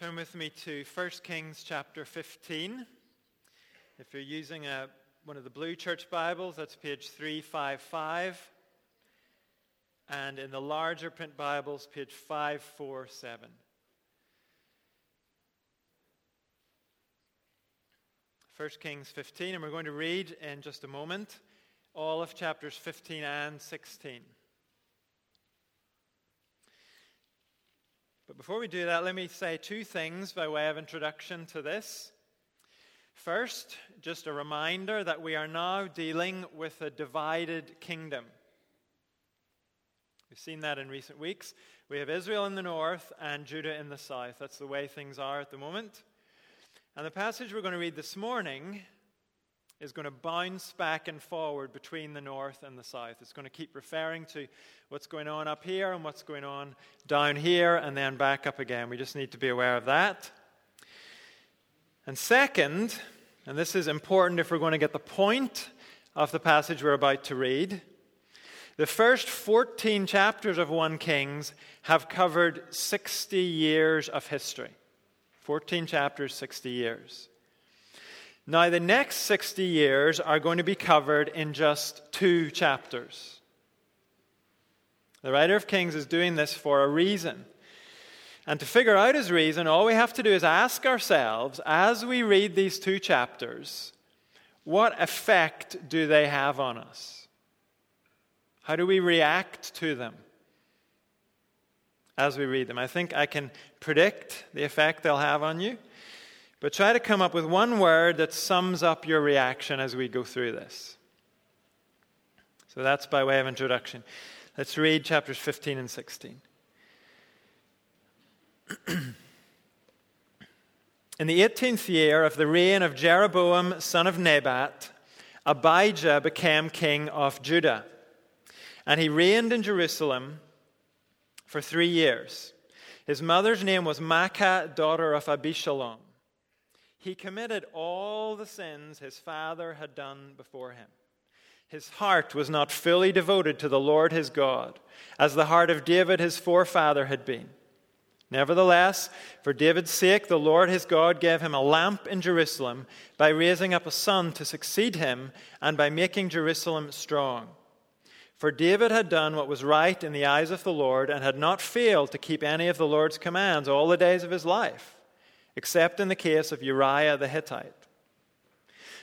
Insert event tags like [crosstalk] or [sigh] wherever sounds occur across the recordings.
Turn with me to 1 Kings chapter 15. If you're using a, one of the blue church Bibles, that's page 355. And in the larger print Bibles, page 547. First Kings 15, and we're going to read in just a moment all of chapters 15 and 16. But before we do that, let me say two things by way of introduction to this. First, just a reminder that we are now dealing with a divided kingdom. We've seen that in recent weeks. We have Israel in the north and Judah in the south. That's the way things are at the moment. And the passage we're going to read this morning is going to bounce back and forward between the north and the south. It's going to keep referring to what's going on up here and what's going on down here and then back up again. We just need to be aware of that. And second, and this is important if we're going to get the point of the passage we're about to read, the first 14 chapters of 1 Kings have covered 60 years of history. 14 chapters, 60 years. Now, the next 60 years are going to be covered in just two chapters. The writer of Kings is doing this for a reason. And to figure out his reason, all we have to do is ask ourselves, as we read these two chapters, what effect do they have on us? How do we react to them as we read them? I think I can predict the effect they'll have on you. But try to come up with one word that sums up your reaction as we go through this. So that's by way of introduction. Let's read chapters 15 and 16. [clears throat] In the 18th year of the reign of Jeroboam, son of Nebat, Abijah became king of Judah. And he reigned in Jerusalem for three years. His mother's name was Maacah, daughter of Abishalom. He committed all the sins his father had done before him. His heart was not fully devoted to the Lord his God, as the heart of David his forefather had been. Nevertheless, for David's sake, the Lord his God gave him a lamp in Jerusalem by raising up a son to succeed him and by making Jerusalem strong. For David had done what was right in the eyes of the Lord and had not failed to keep any of the Lord's commands all the days of his life except in the case of Uriah the Hittite.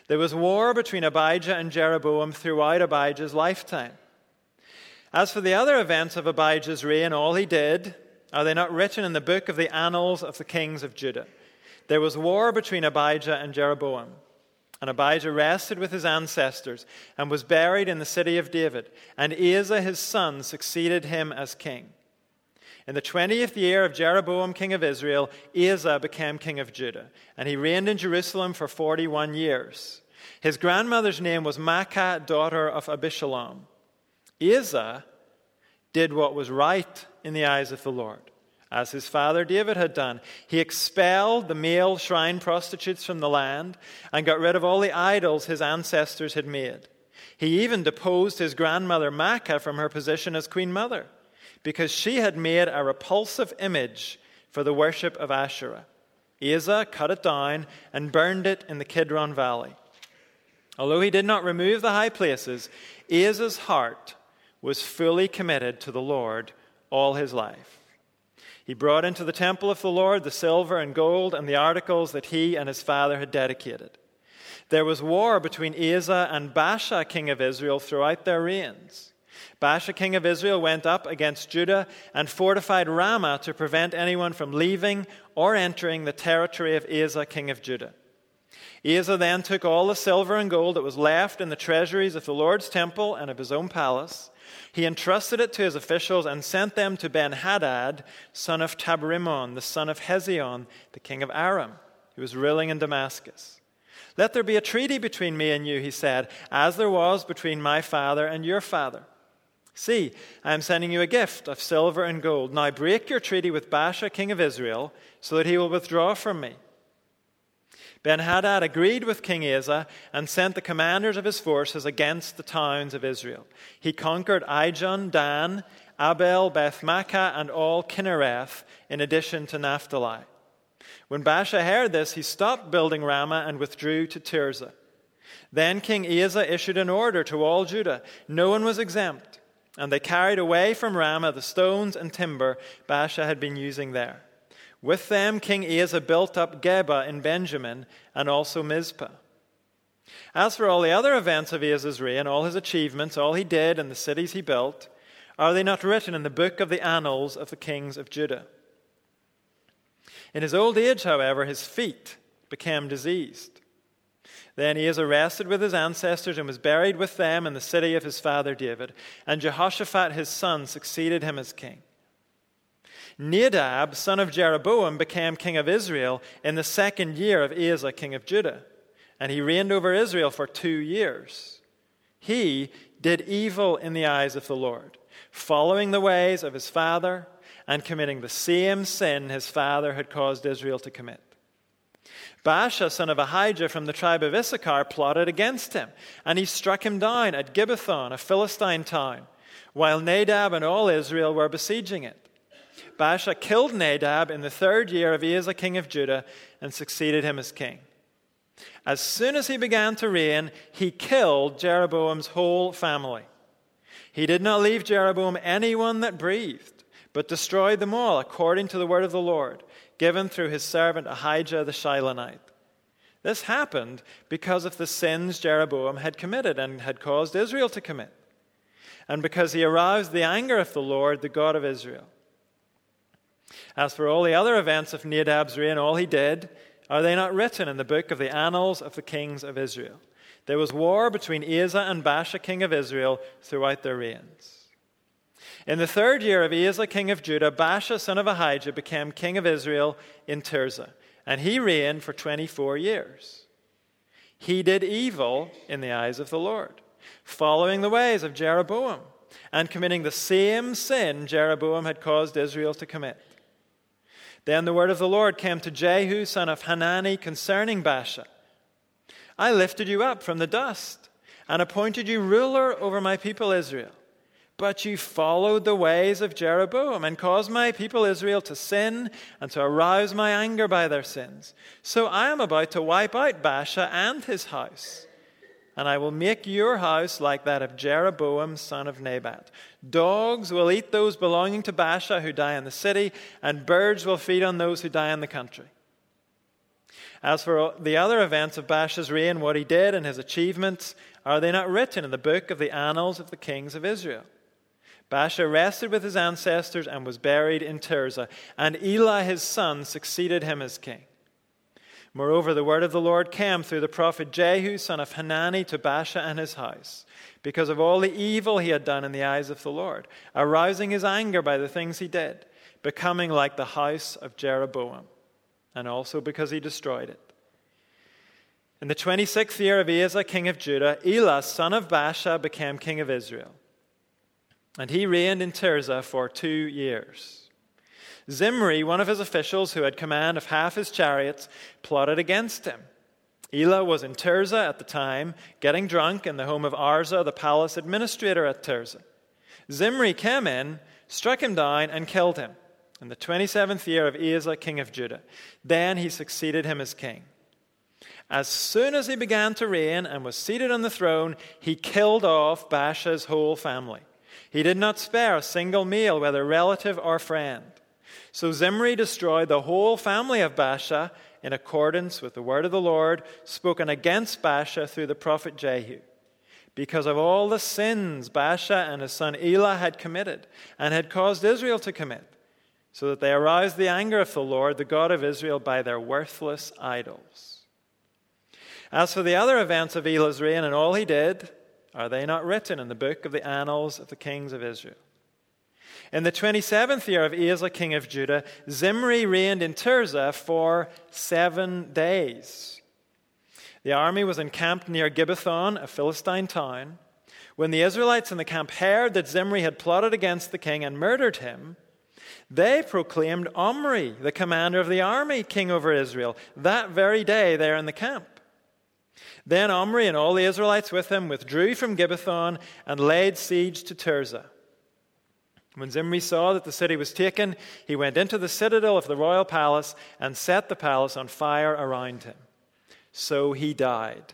There was war between Abijah and Jeroboam throughout Abijah's lifetime. As for the other events of Abijah's reign, all he did, are they not written in the book of the annals of the kings of Judah? There was war between Abijah and Jeroboam. And Abijah rested with his ancestors and was buried in the city of David. And Asa his son succeeded him as king. In the 20th year of Jeroboam, king of Israel, Asa became king of Judah, and he reigned in Jerusalem for 41 years. His grandmother's name was Maacah, daughter of Abishalom. Asa did what was right in the eyes of the Lord, as his father David had done. He expelled the male shrine prostitutes from the land and got rid of all the idols his ancestors had made. He even deposed his grandmother Maacah from her position as queen mother because she had made a repulsive image for the worship of Asherah. Asa cut it down and burned it in the Kidron Valley. Although he did not remove the high places, Asa's heart was fully committed to the Lord all his life. He brought into the temple of the Lord the silver and gold and the articles that he and his father had dedicated. There was war between Asa and Baasha, king of Israel, throughout their reigns. Baasha, king of Israel, went up against Judah and fortified Ramah to prevent anyone from leaving or entering the territory of Asa, king of Judah. Asa then took all the silver and gold that was left in the treasuries of the Lord's temple and of his own palace. He entrusted it to his officials and sent them to Ben Hadad, son of Tabrimon, the son of Hezion, the king of Aram, who was ruling in Damascus. Let there be a treaty between me and you, he said, as there was between my father and your father. See, I am sending you a gift of silver and gold. Now break your treaty with Baasha, king of Israel, so that he will withdraw from me. Ben Hadad agreed with King Asa and sent the commanders of his forces against the towns of Israel. He conquered Ijon, Dan, Abel, Beth Maacah, and all Kinnereth, in addition to Naphtali. When Baasha heard this, he stopped building Ramah and withdrew to Tirzah. Then King Asa issued an order to all Judah. No one was exempt, and they carried away from Ramah the stones and timber Baasha had been using there. With them, King Asa built up Geba in Benjamin and also Mizpah. As for all the other events of Asa's reign, all his achievements, all he did, and the cities he built, are they not written in the book of the annals of the kings of Judah? In his old age, however, his feet became diseased. Then he is arrested with his ancestors and was buried with them in the city of his father David. And Jehoshaphat his son succeeded him as king. Nadab, son of Jeroboam, became king of Israel in the second year of Asa, king of Judah. And he reigned over Israel for two years. He did evil in the eyes of the Lord, following the ways of his father and committing the same sin his father had caused Israel to commit. Baasha, son of Ahijah from the tribe of Issachar, plotted against him, and he struck him down at Gibbethon, a Philistine town, while Nadab and all Israel were besieging it. Baasha killed Nadab in the third year of Asa, king of Judah, and succeeded him as king. As soon as he began to reign, he killed Jeroboam's whole family. He did not leave Jeroboam anyone that breathed, but destroyed them all according to the word of the Lord, given through his servant Ahijah the Shilonite. This happened because of the sins Jeroboam had committed and had caused Israel to commit, and because he aroused the anger of the Lord, the God of Israel. As for all the other events of Nadab's reign, all he did, are they not written in the book of the annals of the kings of Israel? There was war between Asa and Baasha, king of Israel, throughout their reigns. In the third year of Asa, king of Judah, Baasha, son of Ahijah, became king of Israel in Tirzah, and he reigned for 24 years. He did evil in the eyes of the Lord, following the ways of Jeroboam, and committing the same sin Jeroboam had caused Israel to commit. Then the word of the Lord came to Jehu, son of Hanani, concerning Baasha. I lifted you up from the dust and appointed you ruler over my people Israel. But you followed the ways of Jeroboam and caused my people Israel to sin and to arouse my anger by their sins. So I am about to wipe out Baasha and his house and I will make your house like that of Jeroboam, son of Nebat. Dogs will eat those belonging to Baasha who die in the city, and birds will feed on those who die in the country. As for the other events of Baasha's reign, what he did and his achievements, are they not written in the book of the annals of the kings of Israel? Baasha rested with his ancestors and was buried in Tirzah, and Elah his son succeeded him as king. Moreover, the word of the Lord came through the prophet Jehu, son of Hanani, to Baasha and his house, because of all the evil he had done in the eyes of the Lord, arousing his anger by the things he did, becoming like the house of Jeroboam, and also because he destroyed it. In the 26th year of Asa, king of Judah, Elah, son of Baasha, became king of Israel. And he reigned in Tirzah for two years. Zimri, one of his officials who had command of half his chariots, plotted against him. Elah was in Tirzah at the time, getting drunk in the home of Arza, the palace administrator at Tirzah. Zimri came in, struck him down, and killed him in the 27th year of Asa, king of Judah. Then he succeeded him as king. As soon as he began to reign and was seated on the throne, he killed off Baasha's whole family. He did not spare a single male, whether relative or friend. So Zimri destroyed the whole family of Baasha in accordance with the word of the Lord spoken against Baasha through the prophet Jehu. Because of all the sins Baasha and his son Elah had committed and had caused Israel to commit, so that they aroused the anger of the Lord, the God of Israel, by their worthless idols. As for the other events of Elah's reign and all he did, are they not written in the book of the annals of the kings of Israel? In the 27th year of Asa, king of Judah, Zimri reigned in Tirzah for seven days. The army was encamped near Gibbethon, a Philistine town. When the Israelites in the camp heard that Zimri had plotted against the king and murdered him, they proclaimed Omri, the commander of the army, king over Israel, that very day there in the camp. Then Omri and all the Israelites with him withdrew from Gibbethon and laid siege to Tirzah. When Zimri saw that the city was taken, he went into the citadel of the royal palace and set the palace on fire around him. So he died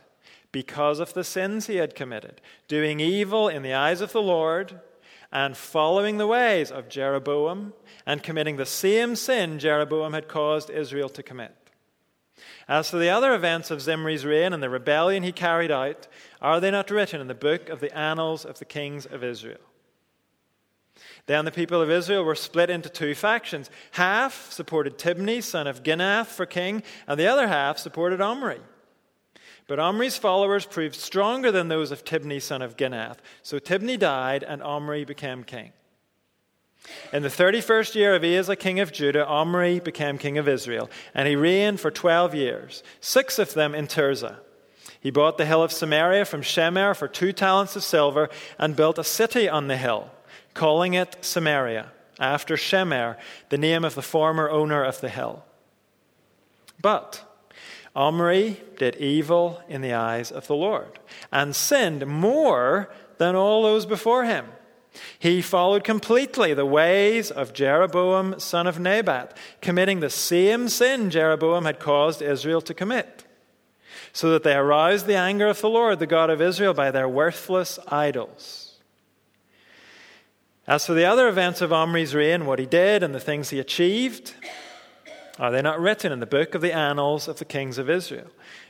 because of the sins he had committed, doing evil in the eyes of the Lord and following the ways of Jeroboam and committing the same sin Jeroboam had caused Israel to commit. As for the other events of Zimri's reign and the rebellion he carried out, are they not written in the book of the annals of the kings of Israel? Then the people of Israel were split into two factions. Half supported Tibni, son of Ginath, for king, and the other half supported Omri. But Omri's followers proved stronger than those of Tibni, son of Ginath. So Tibni died, and Omri became king. In the 31st year of Asa, king of Judah, Omri became king of Israel, and he reigned for 12 years, six of them in Tirzah. He bought the hill of Samaria from Shemer for two talents of silver and built a city on the hill calling it Samaria, after Shemer, the name of the former owner of the hill. But Omri did evil in the eyes of the Lord and sinned more than all those before him. He followed completely the ways of Jeroboam, son of Nebat, committing the same sin Jeroboam had caused Israel to commit, so that they aroused the anger of the Lord, the God of Israel, by their worthless idols. As for the other events of Omri's reign, what he did and the things he achieved, are they not written in the book of the annals of the kings of Israel?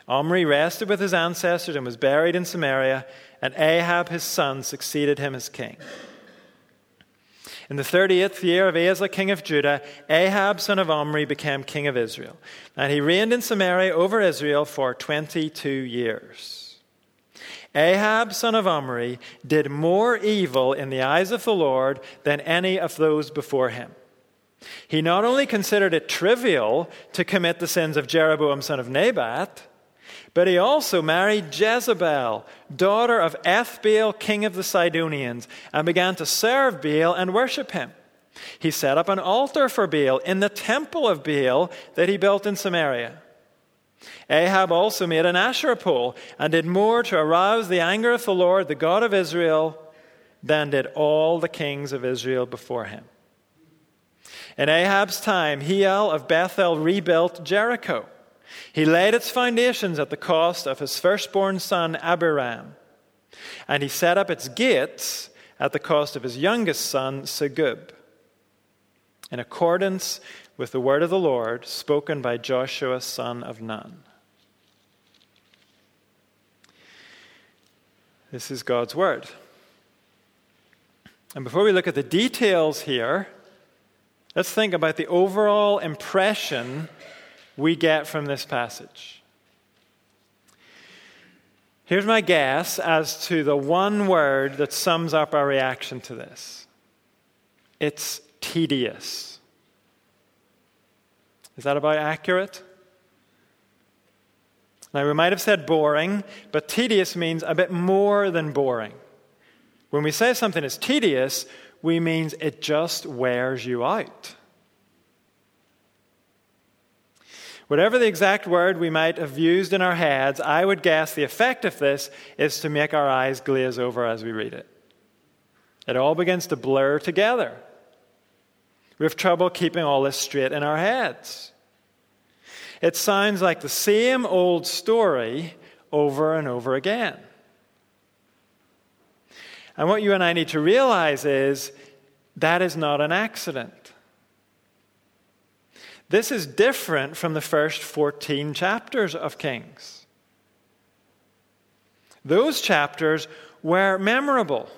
Omri rested with his ancestors and was buried in Samaria, and Ahab his son succeeded him as king. In the 30th year of Asa, king of Judah, Ahab, son of Omri, became king of Israel. And he reigned in Samaria over Israel for 22 years. Ahab, son of Omri, did more evil in the eyes of the Lord than any of those before him. He not only considered it trivial to commit the sins of Jeroboam, son of Nebat, but he also married Jezebel, daughter of Ethbaal, king of the Sidonians, and began to serve Baal and worship him. He set up an altar for Baal in the temple of Baal that he built in Samaria. Ahab also made an Asherah pole and did more to arouse the anger of the Lord, the God of Israel, than did all the kings of Israel before him. In Ahab's time, Hiel of Bethel rebuilt Jericho. He laid its foundations at the cost of his firstborn son Abiram, and he set up its gates at the cost of his youngest son Segub, in accordance with the word of the Lord spoken by Joshua son of Nun. This is God's Word. And before we look at the details here, let's think about the overall impression we get from this passage. Here's my guess as to the one word that sums up our reaction to this it's tedious. Is that about accurate? Now, we might have said boring, but tedious means a bit more than boring. When we say something is tedious, we mean it just wears you out. Whatever the exact word we might have used in our heads, I would guess the effect of this is to make our eyes glaze over as we read it. It all begins to blur together. We have trouble keeping all this straight in our heads. It sounds like the same old story over and over again. And what you and I need to realize is that is not an accident. This is different from the first 14 chapters of Kings. Those chapters were memorable.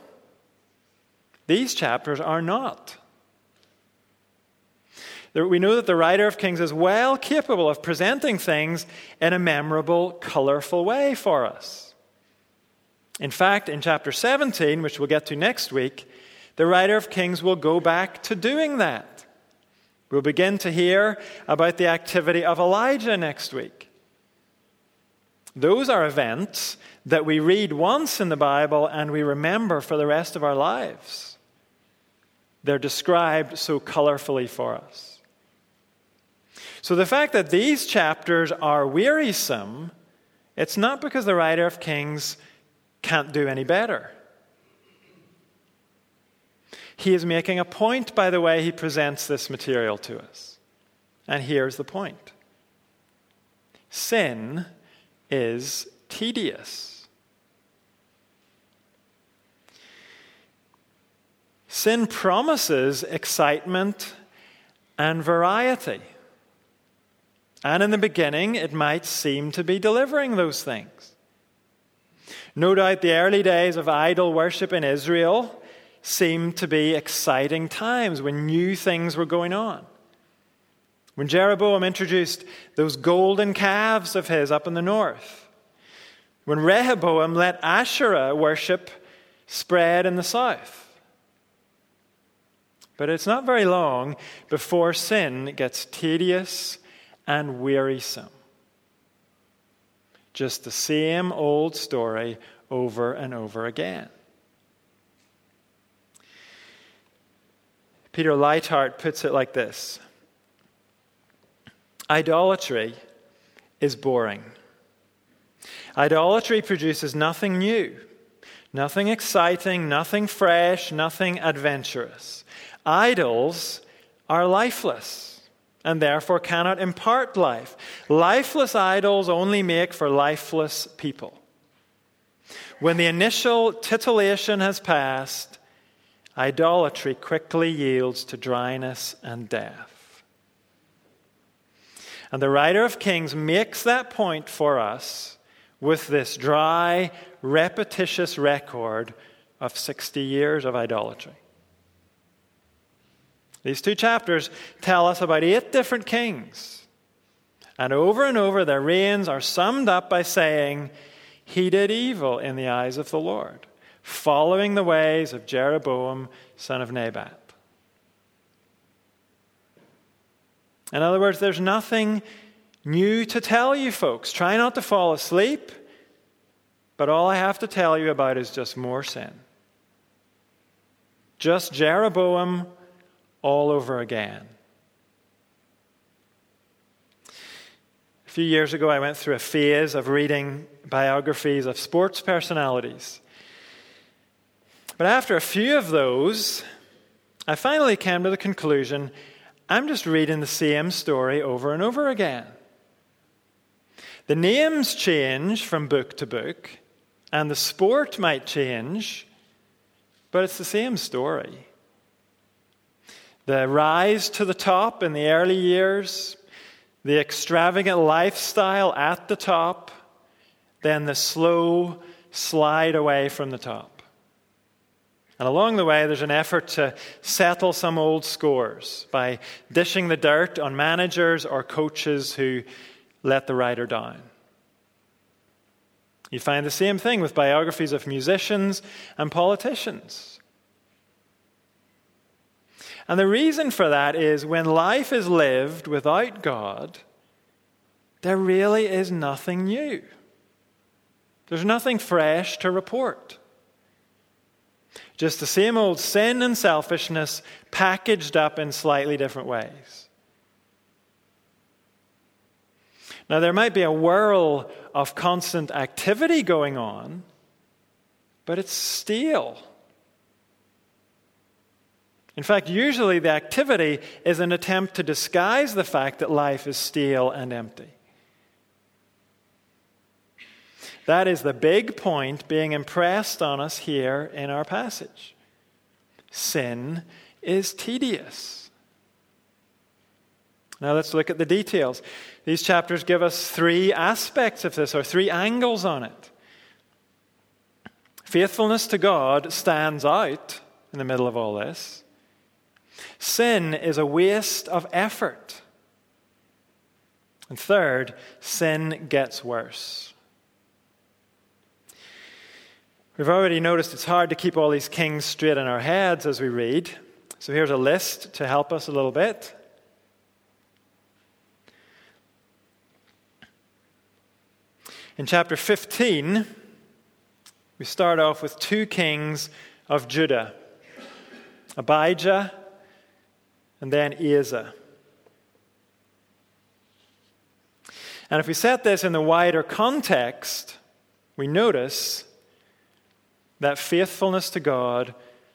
These chapters are not. We know that the writer of Kings is well capable of presenting things in a memorable, colorful way for us. In fact, in chapter 17, which we'll get to next week, the writer of Kings will go back to doing that. We'll begin to hear about the activity of Elijah next week. Those are events that we read once in the Bible and we remember for the rest of our lives. They're described so colorfully for us. So the fact that these chapters are wearisome, it's not because the writer of Kings can't do any better. He is making a point by the way he presents this material to us. And here's the point sin is tedious. Sin promises excitement and variety. And in the beginning, it might seem to be delivering those things. No doubt the early days of idol worship in Israel seemed to be exciting times when new things were going on. When Jeroboam introduced those golden calves of his up in the north. When Rehoboam let Asherah worship spread in the south. But it's not very long before sin gets tedious and wearisome. Just the same old story over and over again. Peter Leithart puts it like this Idolatry is boring. Idolatry produces nothing new, nothing exciting, nothing fresh, nothing adventurous. Idols are lifeless and therefore cannot impart life. Lifeless idols only make for lifeless people. When the initial titillation has passed, idolatry quickly yields to dryness and death. And the writer of Kings makes that point for us with this dry, repetitious record of 60 years of idolatry. These two chapters tell us about eight different kings. And over and over, their reigns are summed up by saying, He did evil in the eyes of the Lord, following the ways of Jeroboam, son of Nebat. In other words, there's nothing new to tell you folks. Try not to fall asleep, but all I have to tell you about is just more sin. Just Jeroboam all over again. A few years ago, I went through a phase of reading biographies of sports personalities. But after a few of those, I finally came to the conclusion I'm just reading the same story over and over again. The names change from book to book, and the sport might change, but it's the same story. The rise to the top in the early years, the extravagant lifestyle at the top, then the slow slide away from the top. And along the way, there's an effort to settle some old scores by dishing the dirt on managers or coaches who let the rider down. You find the same thing with biographies of musicians and politicians. And the reason for that is when life is lived without God, there really is nothing new. There's nothing fresh to report. Just the same old sin and selfishness packaged up in slightly different ways. Now, there might be a whirl of constant activity going on, but it's stale. In fact, usually the activity is an attempt to disguise the fact that life is stale and empty. That is the big point being impressed on us here in our passage. Sin is tedious. Now let's look at the details. These chapters give us three aspects of this, or three angles on it. Faithfulness to God stands out in the middle of all this. Sin is a waste of effort. And third, sin gets worse. We've already noticed it's hard to keep all these kings straight in our heads as we read. So here's a list to help us a little bit. In chapter 15, we start off with two kings of Judah Abijah and then Asa. And if we set this in the wider context, we notice that faithfulness to God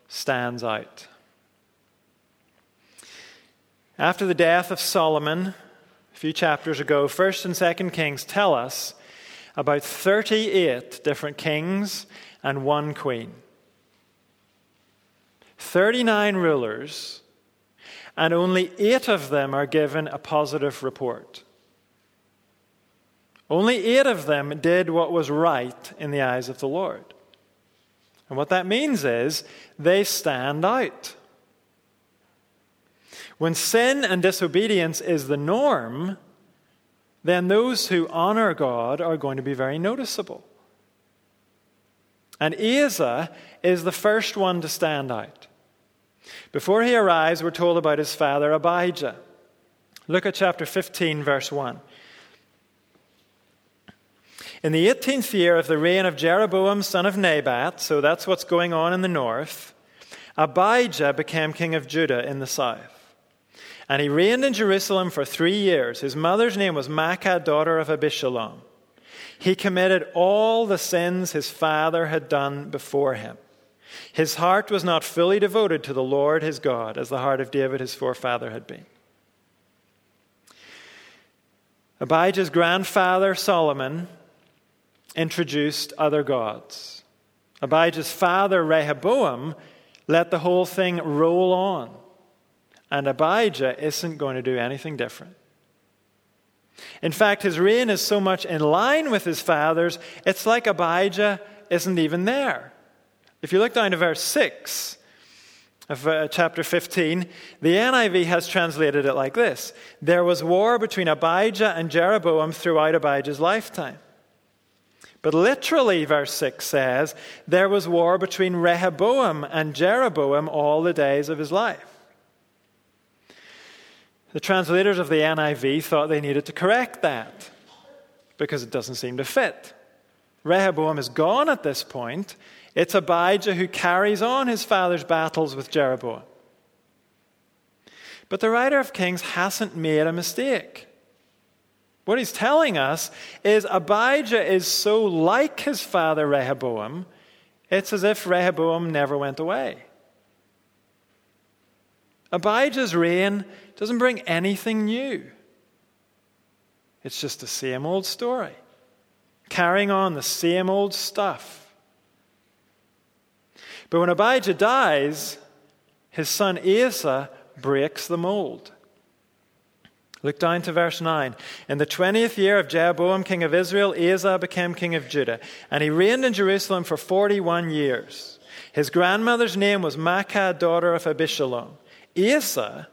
stands out. After the death of Solomon, a few chapters ago, 1st and 2nd Kings tell us about 38 different kings and one queen. 39 rulers, and only eight of them are given a positive report. Only eight of them did what was right in the eyes of the Lord. And what that means is they stand out. When sin and disobedience is the norm, then those who honor God are going to be very noticeable. And Asa is the first one to stand out. Before he arrives, we're told about his father Abijah. Look at chapter 15, verse 1. In the 18th year of the reign of Jeroboam, son of Nebat, so that's what's going on in the north, Abijah became king of Judah in the south. And he reigned in Jerusalem for three years. His mother's name was Maacah, daughter of Abishalom. He committed all the sins his father had done before him. His heart was not fully devoted to the Lord his God, as the heart of David his forefather had been. Abijah's grandfather, Solomon, introduced other gods. Abijah's father, Rehoboam, let the whole thing roll on. And Abijah isn't going to do anything different. In fact, his reign is so much in line with his father's, it's like Abijah isn't even there. If you look down to verse 6 of uh, chapter 15, the NIV has translated it like this There was war between Abijah and Jeroboam throughout Abijah's lifetime. But literally, verse 6 says, there was war between Rehoboam and Jeroboam all the days of his life. The translators of the NIV thought they needed to correct that because it doesn't seem to fit. Rehoboam is gone at this point. It's Abijah who carries on his father's battles with Jeroboam. But the writer of Kings hasn't made a mistake. What he's telling us is Abijah is so like his father Rehoboam, it's as if Rehoboam never went away. Abijah's reign doesn't bring anything new. It's just the same old story, carrying on the same old stuff. But when Abijah dies, his son Asa breaks the mold. Look down to verse 9. In the 20th year of Jeroboam, king of Israel, Asa became king of Judah, and he reigned in Jerusalem for 41 years. His grandmother's name was Maacah, daughter of Abishalom. Asa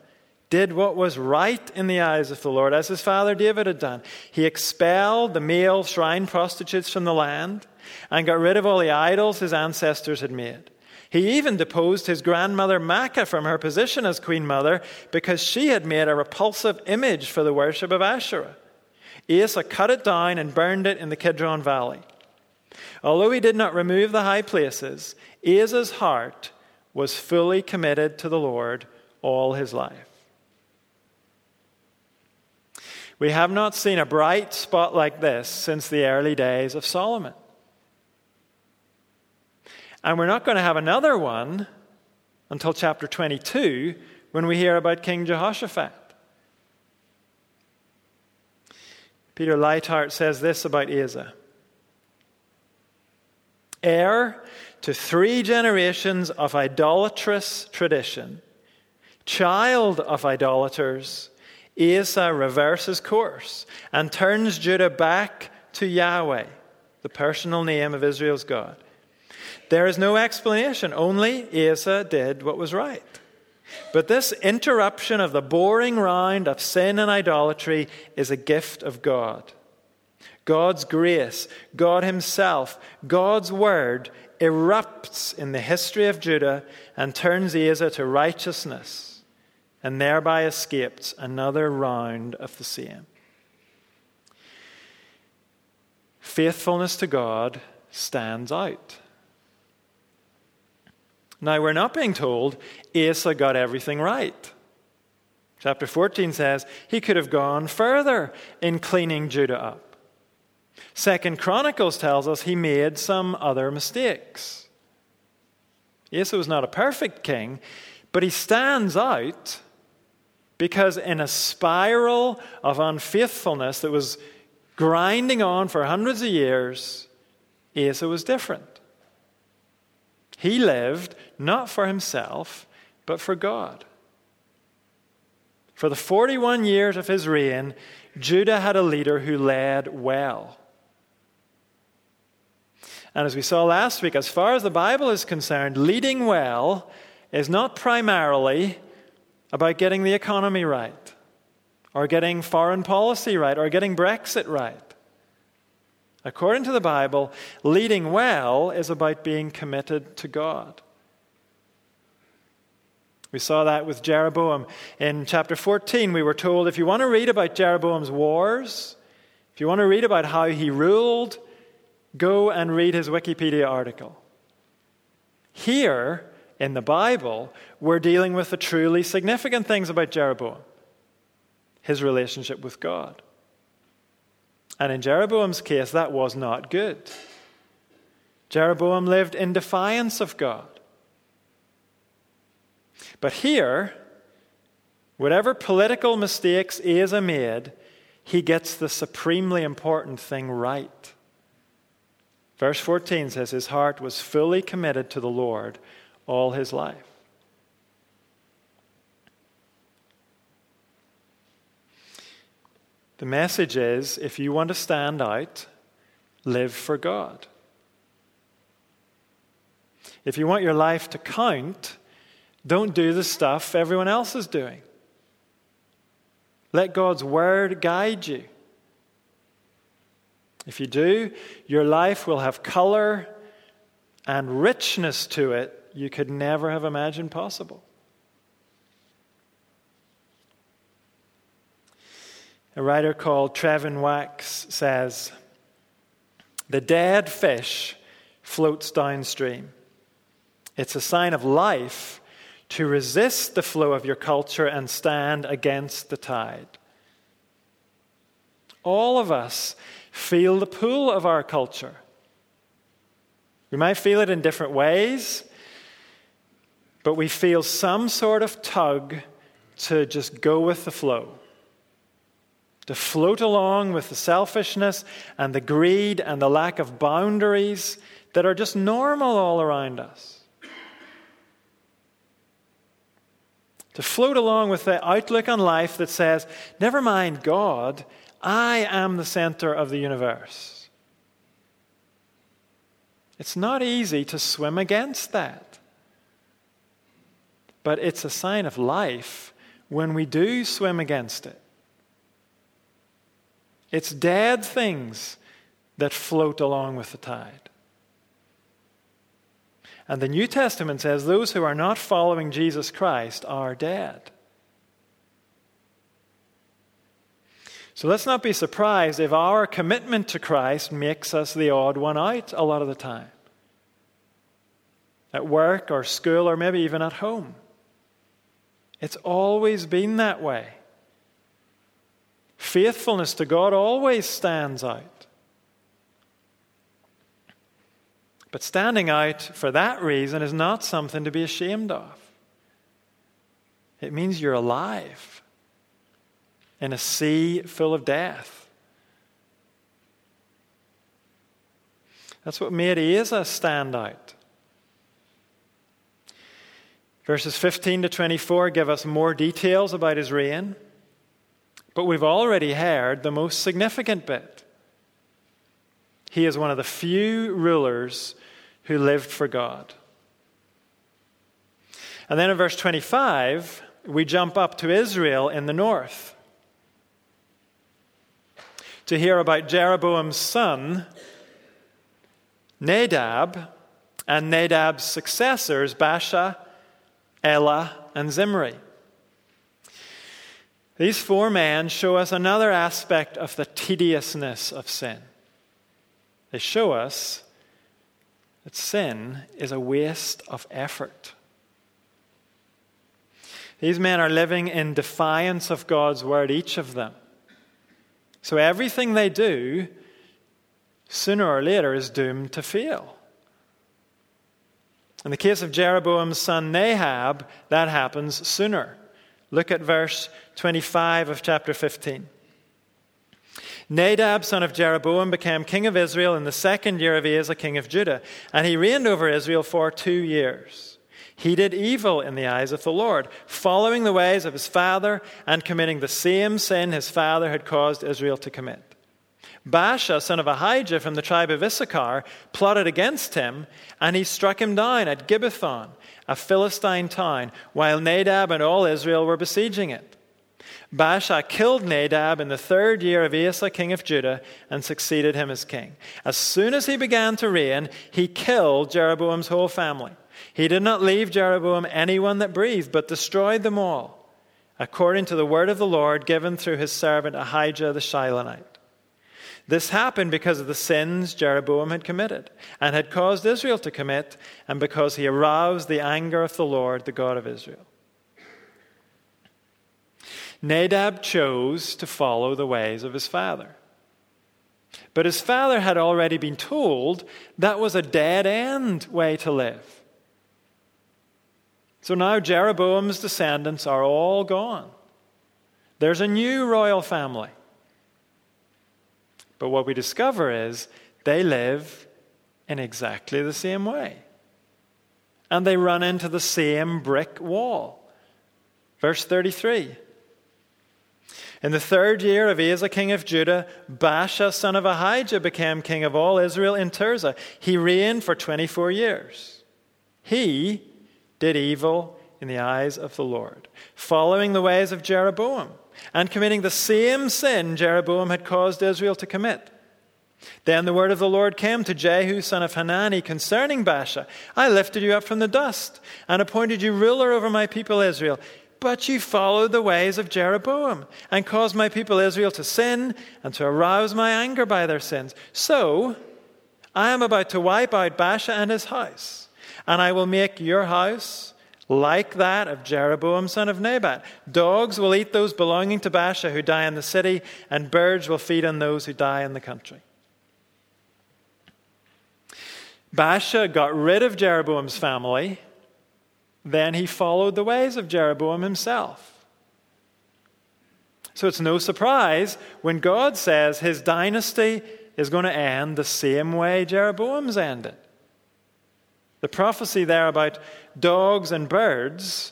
did what was right in the eyes of the Lord, as his father David had done. He expelled the male shrine prostitutes from the land and got rid of all the idols his ancestors had made. He even deposed his grandmother Maacah from her position as queen mother because she had made a repulsive image for the worship of Asherah. Asa cut it down and burned it in the Kidron Valley. Although he did not remove the high places, Asa's heart was fully committed to the Lord all his life. We have not seen a bright spot like this since the early days of Solomon. And we're not going to have another one until chapter 22 when we hear about King Jehoshaphat. Peter Leithart says this about Asa Heir to three generations of idolatrous tradition, child of idolaters, Asa reverses course and turns Judah back to Yahweh, the personal name of Israel's God. There is no explanation, only Asa did what was right. But this interruption of the boring round of sin and idolatry is a gift of God. God's grace, God Himself, God's Word erupts in the history of Judah and turns Asa to righteousness and thereby escapes another round of the same. Faithfulness to God stands out. Now, we're not being told Asa got everything right. Chapter 14 says he could have gone further in cleaning Judah up. Second Chronicles tells us he made some other mistakes. Asa was not a perfect king, but he stands out Because in a spiral of unfaithfulness that was grinding on for hundreds of years, Asa was different. He lived not for himself, but for God. For the 41 years of his reign, Judah had a leader who led well. And as we saw last week, as far as the Bible is concerned, leading well is not primarily about getting the economy right, or getting foreign policy right, or getting Brexit right. According to the Bible, leading well is about being committed to God. We saw that with Jeroboam. In chapter 14, we were told if you want to read about Jeroboam's wars, if you want to read about how he ruled, go and read his Wikipedia article. Here, in the Bible, we're dealing with the truly significant things about Jeroboam his relationship with God. And in Jeroboam's case, that was not good. Jeroboam lived in defiance of God. But here, whatever political mistakes Asa made, he gets the supremely important thing right. Verse 14 says his heart was fully committed to the Lord all his life. The message is if you want to stand out, live for God. If you want your life to count, don't do the stuff everyone else is doing. Let God's word guide you. If you do, your life will have color and richness to it you could never have imagined possible. A writer called Trevin Wax says The dead fish floats downstream. It's a sign of life to resist the flow of your culture and stand against the tide. All of us feel the pull of our culture. We might feel it in different ways, but we feel some sort of tug to just go with the flow, to float along with the selfishness and the greed and the lack of boundaries that are just normal all around us. To float along with the outlook on life that says, never mind God, I am the center of the universe. It's not easy to swim against that but it's a sign of life when we do swim against it. It's dead things that float along with the tide. And the New Testament says those who are not following Jesus Christ are dead. So let's not be surprised if our commitment to Christ makes us the odd one out a lot of the time. At work or school or maybe even at home. It's always been that way. Faithfulness to God always stands out. But standing out for that reason is not something to be ashamed of. It means you're alive in a sea full of death. That's what made Asa stand out. Verses 15 to 24 give us more details about his reign, but we've already heard the most significant bit. He is one of the few rulers who lived for God. And then in verse 25, we jump up to Israel in the north to hear about Jeroboam's son, Nadab, and Nadab's successors, Baasha Elah, and Zimri. These four men show us another aspect of the tediousness of sin. They show us that sin is a waste of effort. These men are living in defiance of God's word, each of them. So everything they do, sooner or later, is doomed to fail. In the case of Jeroboam's son Nadab, that happens sooner. Look at verse 25 of chapter 15. Nadab, son of Jeroboam, became king of Israel in the second year of Asa, king of Judah, and he reigned over Israel for two years. He did evil in the eyes of the Lord, following the ways of his father and committing the same sin his father had caused Israel to commit. Baasha, son of Ahijah from the tribe of Issachar, plotted against him, and he struck him down at Gibbethon, a Philistine town, while Nadab and all Israel were besieging it. Baasha killed Nadab in the third year of Asa, king of Judah, and succeeded him as king. As soon as he began to reign, he killed Jeroboam's whole family. He did not leave Jeroboam anyone that breathed, but destroyed them all, according to the word of the Lord given through his servant Ahijah the Shilonite. This happened because of the sins Jeroboam had committed and had caused Israel to commit, and because he aroused the anger of the Lord, the God of Israel. Nadab chose to follow the ways of his father. But his father had already been told that was a dead end way to live. So now Jeroboam's descendants are all gone. There's a new royal family. But what we discover is they live in exactly the same way. And they run into the same brick wall. Verse 33. In the third year of Asa, king of Judah, Baasha, son of Ahijah, became king of all Israel in Tirzah. He reigned for 24 years. He did evil in the eyes of the Lord, following the ways of Jeroboam and committing the same sin Jeroboam had caused Israel to commit. Then the word of the Lord came to Jehu, son of Hanani, concerning Baasha. I lifted you up from the dust and appointed you ruler over my people Israel. But you followed the ways of Jeroboam and caused my people Israel to sin and to arouse my anger by their sins. So I am about to wipe out Baasha and his house, and I will make your house like that of Jeroboam son of Nebat. Dogs will eat those belonging to Baasha who die in the city, and birds will feed on those who die in the country. Baasha got rid of Jeroboam's family then he followed the ways of Jeroboam himself. So it's no surprise when God says his dynasty is going to end the same way Jeroboam's ended. The prophecy there about dogs and birds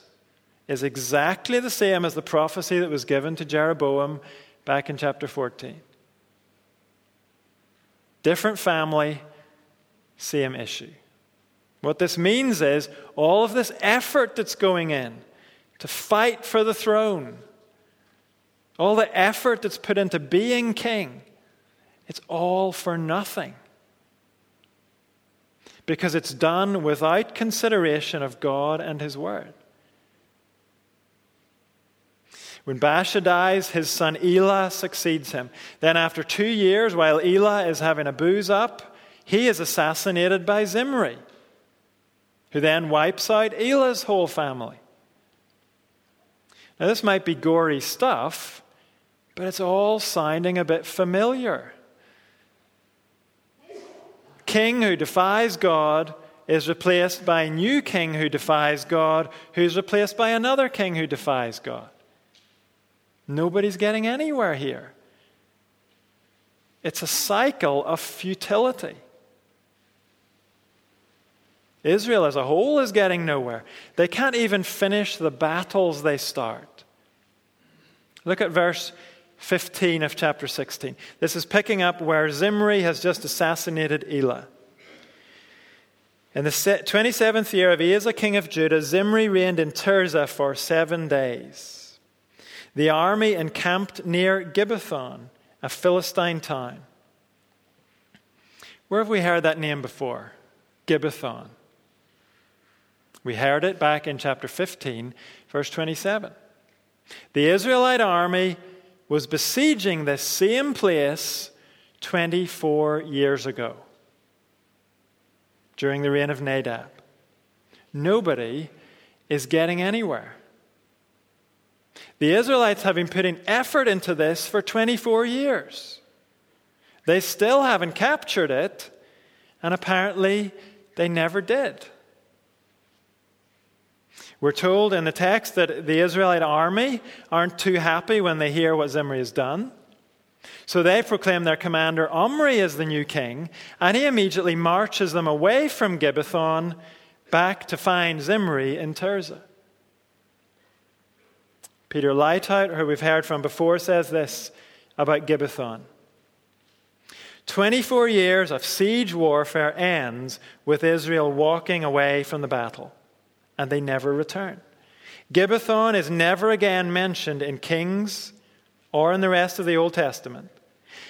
is exactly the same as the prophecy that was given to Jeroboam back in chapter 14. Different family, same issue. What this means is all of this effort that's going in to fight for the throne, all the effort that's put into being king, it's all for nothing. Because it's done without consideration of God and His Word. When Baasha dies, his son Elah succeeds him. Then, after two years, while Elah is having a booze up, he is assassinated by Zimri who then wipes out Elah's whole family. Now, this might be gory stuff, but it's all sounding a bit familiar. King who defies God is replaced by a new king who defies God, who's replaced by another king who defies God. Nobody's getting anywhere here. It's a cycle of futility. Israel as a whole is getting nowhere. They can't even finish the battles they start. Look at verse 15 of chapter 16. This is picking up where Zimri has just assassinated Elah. In the 27th year of Asa, king of Judah, Zimri reigned in Tirzah for seven days. The army encamped near Gibbethon, a Philistine town. Where have we heard that name before? Gibbethon. We heard it back in chapter 15, verse 27. The Israelite army was besieging this same place 24 years ago during the reign of Nadab. Nobody is getting anywhere. The Israelites have been putting effort into this for 24 years. They still haven't captured it, and apparently they never did. We're told in the text that the Israelite army aren't too happy when they hear what Zimri has done. So they proclaim their commander Omri as the new king, and he immediately marches them away from Gibbethon back to find Zimri in Tirzah. Peter Leithart, who we've heard from before, says this about Gibbethon. 24 years of siege warfare ends with Israel walking away from the battle, and they never return. Gibbethon is never again mentioned in Kings or in the rest of the Old Testament.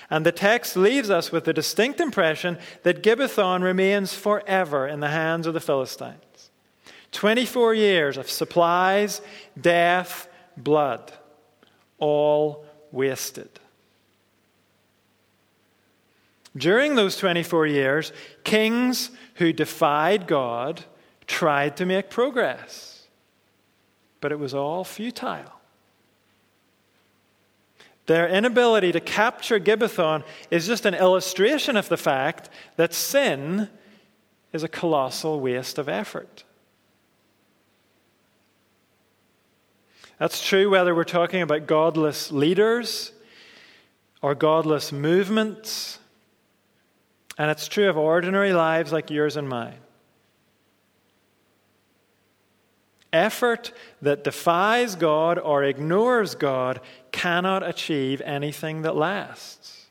And the text leaves us with the distinct impression that Gibbethon remains forever in the hands of the Philistines. 24 years of supplies, death, blood, all wasted. During those 24 years, kings who defied God tried to make progress, but it was all futile. Their inability to capture Gibbethon is just an illustration of the fact that sin is a colossal waste of effort. That's true whether we're talking about godless leaders or godless movements, and it's true of ordinary lives like yours and mine. Effort that defies God or ignores God cannot achieve anything that lasts.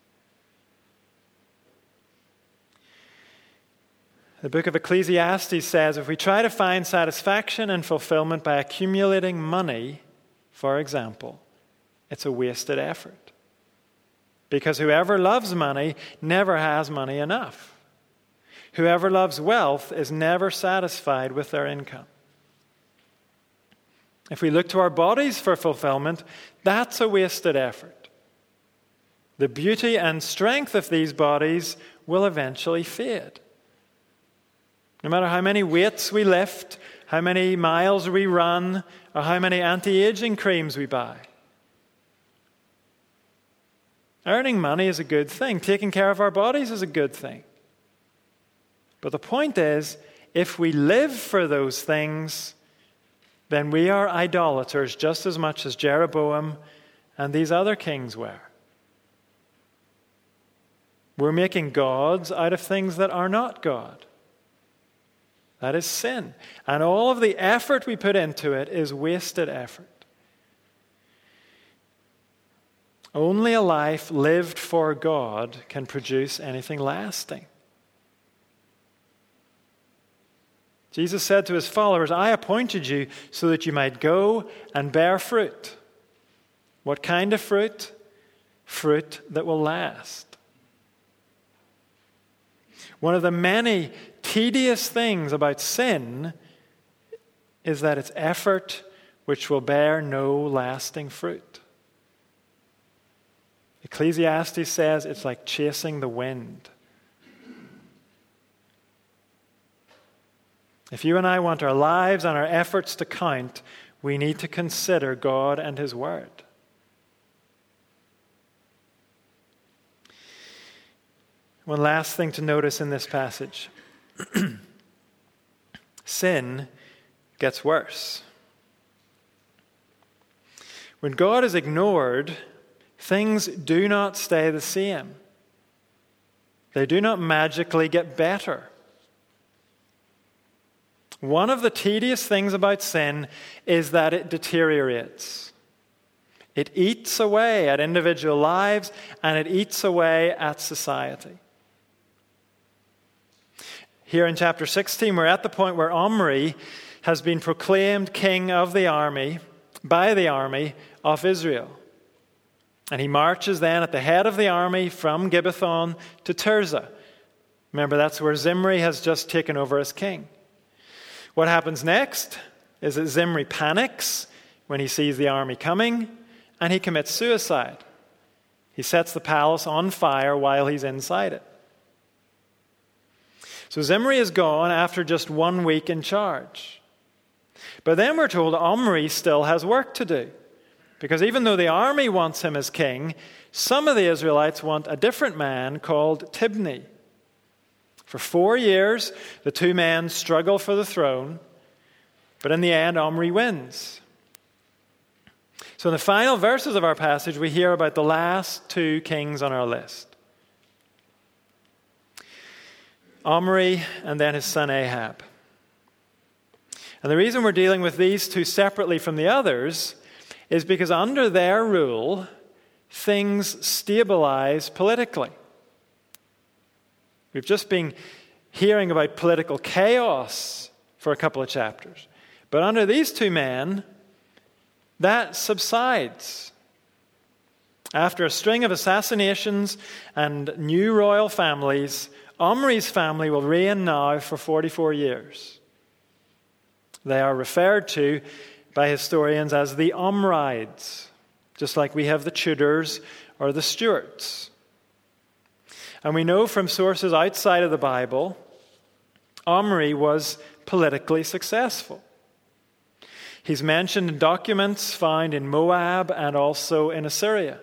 The book of Ecclesiastes says if we try to find satisfaction and fulfillment by accumulating money, for example, it's a wasted effort. Because whoever loves money never has money enough. Whoever loves wealth is never satisfied with their income. If we look to our bodies for fulfillment, that's a wasted effort. The beauty and strength of these bodies will eventually fade. No matter how many weights we lift, how many miles we run, or how many anti aging creams we buy. Earning money is a good thing, taking care of our bodies is a good thing. But the point is, if we live for those things, then we are idolaters just as much as Jeroboam and these other kings were. We're making gods out of things that are not God. That is sin. And all of the effort we put into it is wasted effort. Only a life lived for God can produce anything lasting. Jesus said to his followers, I appointed you so that you might go and bear fruit. What kind of fruit? Fruit that will last. One of the many tedious things about sin is that it's effort which will bear no lasting fruit. Ecclesiastes says it's like chasing the wind. If you and I want our lives and our efforts to count, we need to consider God and His Word. One last thing to notice in this passage [clears throat] sin gets worse. When God is ignored, things do not stay the same. They do not magically get better. One of the tedious things about sin is that it deteriorates. It eats away at individual lives and it eats away at society. Here in chapter 16, we're at the point where Omri has been proclaimed king of the army by the army of Israel. And he marches then at the head of the army from Gibbethon to Tirzah. Remember, that's where Zimri has just taken over as king. What happens next is that Zimri panics when he sees the army coming and he commits suicide. He sets the palace on fire while he's inside it. So Zimri is gone after just one week in charge. But then we're told Omri still has work to do. Because even though the army wants him as king, some of the Israelites want a different man called Tibni. For four years, the two men struggle for the throne. But in the end, Omri wins. So, in the final verses of our passage, we hear about the last two kings on our list Omri and then his son Ahab. And the reason we're dealing with these two separately from the others is because under their rule, things stabilize politically. We've just been hearing about political chaos for a couple of chapters. But under these two men, that subsides. After a string of assassinations and new royal families, Omri's family will reign now for 44 years. They are referred to by historians as the Omrides, just like we have the Tudors or the Stuarts. And we know from sources outside of the Bible, Omri was politically successful. He's mentioned in documents found in Moab and also in Assyria.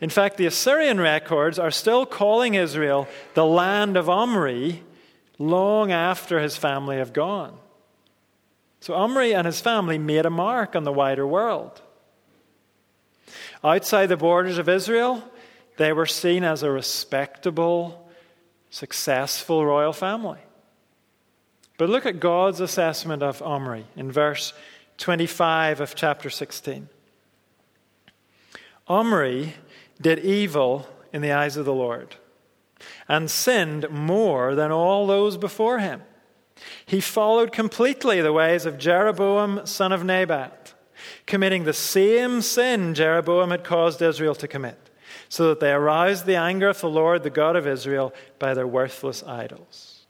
In fact, the Assyrian records are still calling Israel the land of Omri long after his family have gone. So Omri and his family made a mark on the wider world. Outside the borders of Israel, they were seen as a respectable, successful royal family. But look at God's assessment of Omri in verse 25 of chapter 16. Omri did evil in the eyes of the Lord and sinned more than all those before him. He followed completely the ways of Jeroboam, son of Nebat, committing the same sin Jeroboam had caused Israel to commit, so that they aroused the anger of the Lord, the God of Israel, by their worthless idols.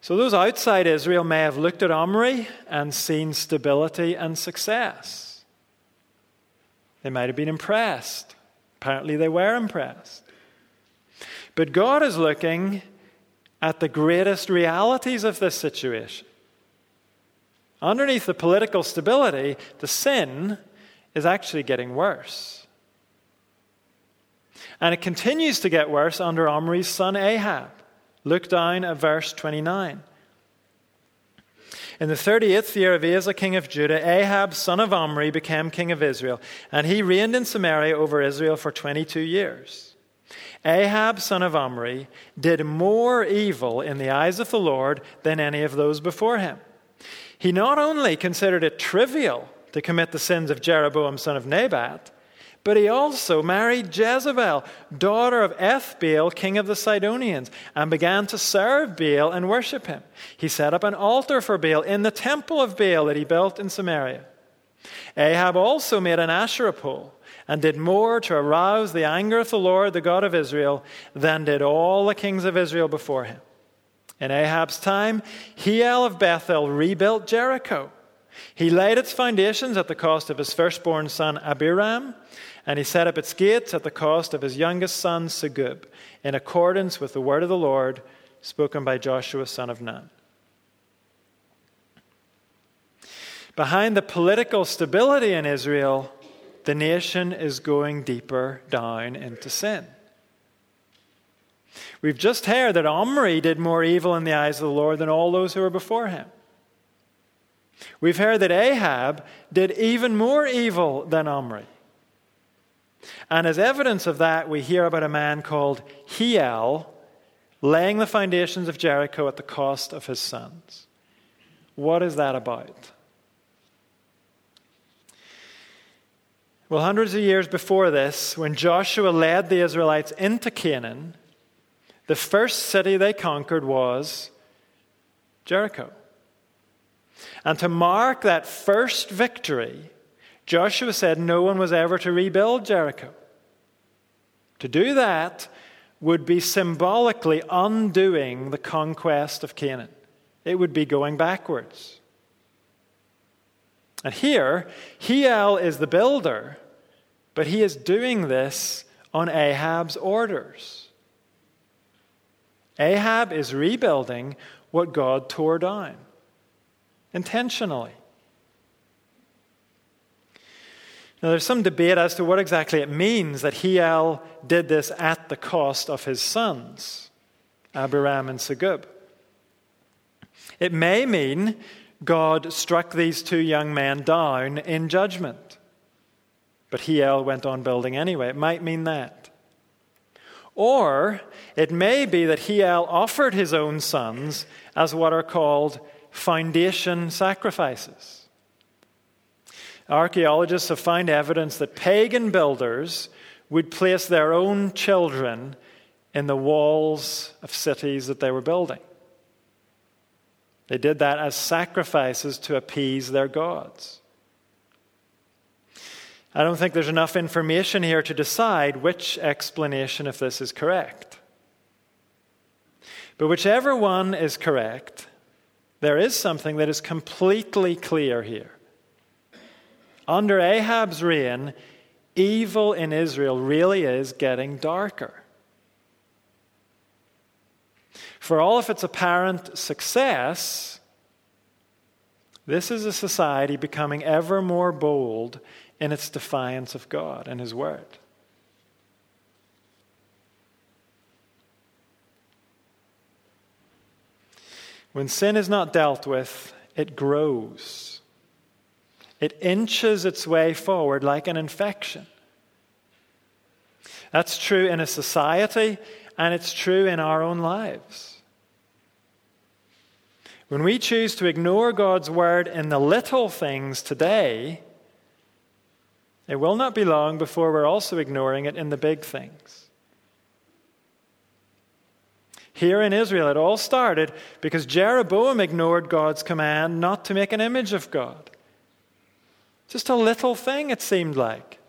So, those outside Israel may have looked at Omri and seen stability and success. They might have been impressed. Apparently, they were impressed. But God is looking at the greatest realities of this situation. Underneath the political stability, the sin is actually getting worse. And it continues to get worse under Omri's son Ahab. Look down at verse 29. In the 38th year of Asa, king of Judah, Ahab, son of Omri, became king of Israel, and he reigned in Samaria over Israel for 22 years. Ahab, son of Omri, did more evil in the eyes of the Lord than any of those before him. He not only considered it trivial to commit the sins of Jeroboam, son of Nebat, but he also married Jezebel, daughter of Ethbaal, king of the Sidonians, and began to serve Baal and worship him. He set up an altar for Baal in the temple of Baal that he built in Samaria. Ahab also made an Asherah pole and did more to arouse the anger of the Lord, the God of Israel, than did all the kings of Israel before him. In Ahab's time, Hiel of Bethel rebuilt Jericho. He laid its foundations at the cost of his firstborn son Abiram and he set up its gates at the cost of his youngest son, Segub, in accordance with the word of the Lord spoken by Joshua, son of Nun. Behind the political stability in Israel, the nation is going deeper down into sin. We've just heard that Omri did more evil in the eyes of the Lord than all those who were before him. We've heard that Ahab did even more evil than Omri. And as evidence of that, we hear about a man called Hiel laying the foundations of Jericho at the cost of his sons. What is that about? Well, hundreds of years before this, when Joshua led the Israelites into Canaan, the first city they conquered was Jericho. And to mark that first victory, Joshua said no one was ever to rebuild Jericho. To do that would be symbolically undoing the conquest of Canaan, it would be going backwards. And here, Hiel is the builder, but he is doing this on Ahab's orders. Ahab is rebuilding what God tore down intentionally. Now, there's some debate as to what exactly it means that Hiel did this at the cost of his sons, Abiram and Segub. It may mean God struck these two young men down in judgment. But Hiel went on building anyway. It might mean that. Or it may be that Hiel offered his own sons as what are called foundation sacrifices. Archaeologists have found evidence that pagan builders would place their own children in the walls of cities that they were building. They did that as sacrifices to appease their gods. I don't think there's enough information here to decide which explanation of this is correct. But whichever one is correct, there is something that is completely clear here. Under Ahab's reign, evil in Israel really is getting darker. For all of its apparent success, this is a society becoming ever more bold in its defiance of God and His Word. When sin is not dealt with, it grows. It inches its way forward like an infection. That's true in a society, and it's true in our own lives. When we choose to ignore God's word in the little things today, it will not be long before we're also ignoring it in the big things. Here in Israel, it all started because Jeroboam ignored God's command not to make an image of God. Just a little thing, it seemed like.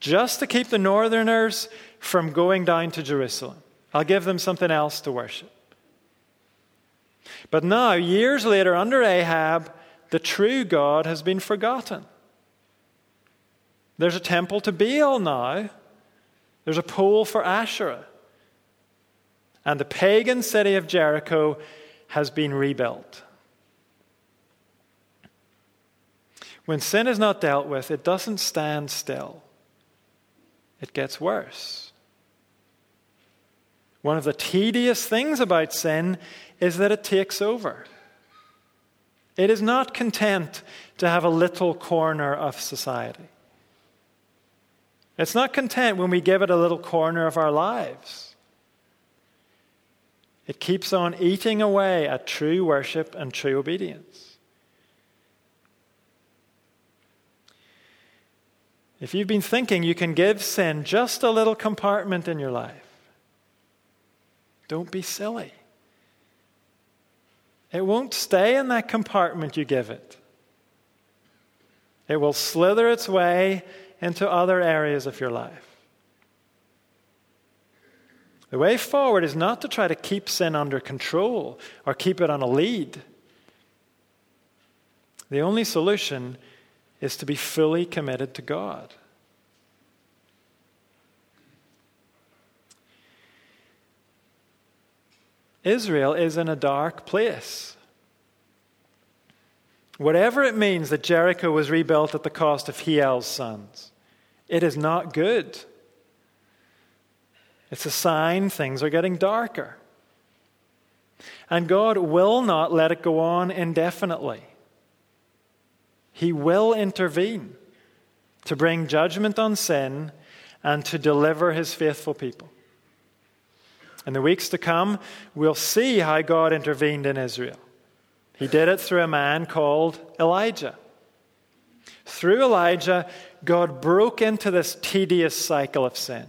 Just to keep the northerners from going down to Jerusalem. I'll give them something else to worship. But now, years later, under Ahab, the true God has been forgotten. There's a temple to Baal now, there's a pole for Asherah. And the pagan city of Jericho has been rebuilt. When sin is not dealt with, it doesn't stand still, it gets worse. One of the tedious things about sin is that it takes over. It is not content to have a little corner of society. It's not content when we give it a little corner of our lives. It keeps on eating away at true worship and true obedience. If you've been thinking you can give sin just a little compartment in your life, don't be silly. It won't stay in that compartment you give it. It will slither its way into other areas of your life. The way forward is not to try to keep sin under control or keep it on a lead. The only solution is to be fully committed to God. Israel is in a dark place. Whatever it means that Jericho was rebuilt at the cost of Hiel's sons, it is not good. It's a sign things are getting darker. And God will not let it go on indefinitely. He will intervene to bring judgment on sin and to deliver his faithful people. In the weeks to come, we'll see how God intervened in Israel. He did it through a man called Elijah. Through Elijah, God broke into this tedious cycle of sin.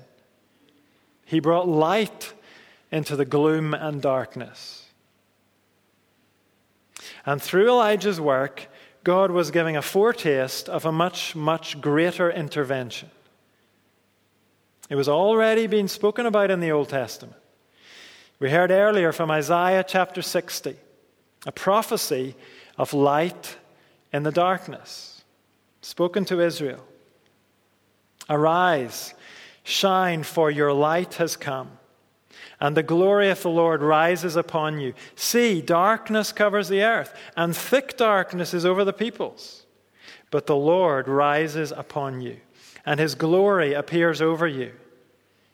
He brought light into the gloom and darkness. And through Elijah's work, God was giving a foretaste of a much, much greater intervention. It was already being spoken about in the Old Testament. We heard earlier from Isaiah chapter 60, a prophecy of light in the darkness, spoken to Israel. Arise, shine, for your light has come, and the glory of the Lord rises upon you. See, darkness covers the earth, and thick darkness is over the peoples. But the Lord rises upon you, and his glory appears over you.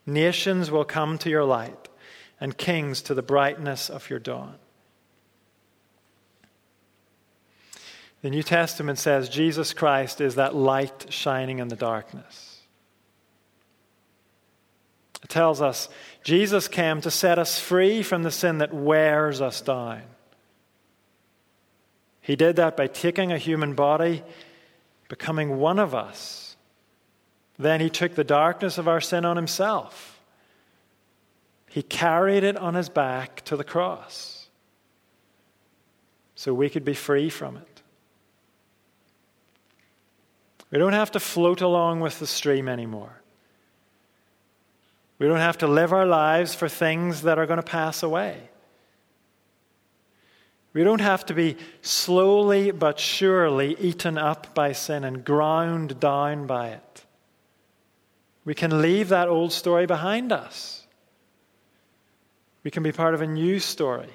Nations will come to your light and kings to the brightness of your dawn. The New Testament says Jesus Christ is that light shining in the darkness. It tells us Jesus came to set us free from the sin that wears us down. He did that by taking a human body, becoming one of us. Then he took the darkness of our sin on himself. He carried it on his back to the cross so we could be free from it. We don't have to float along with the stream anymore. We don't have to live our lives for things that are going to pass away. We don't have to be slowly but surely eaten up by sin and ground down by it. We can leave that old story behind us. We can be part of a new story.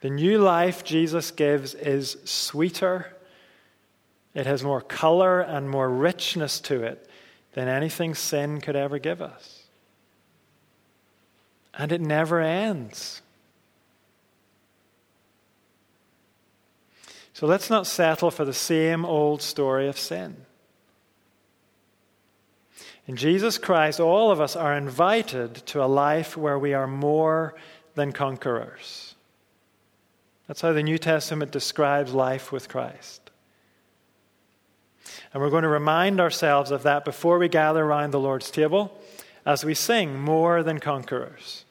The new life Jesus gives is sweeter, it has more color and more richness to it than anything sin could ever give us. And it never ends. So let's not settle for the same old story of sin. In Jesus Christ, all of us are invited to a life where we are more than conquerors. That's how the New Testament describes life with Christ. And we're going to remind ourselves of that before we gather around the Lord's table as we sing More Than Conquerors.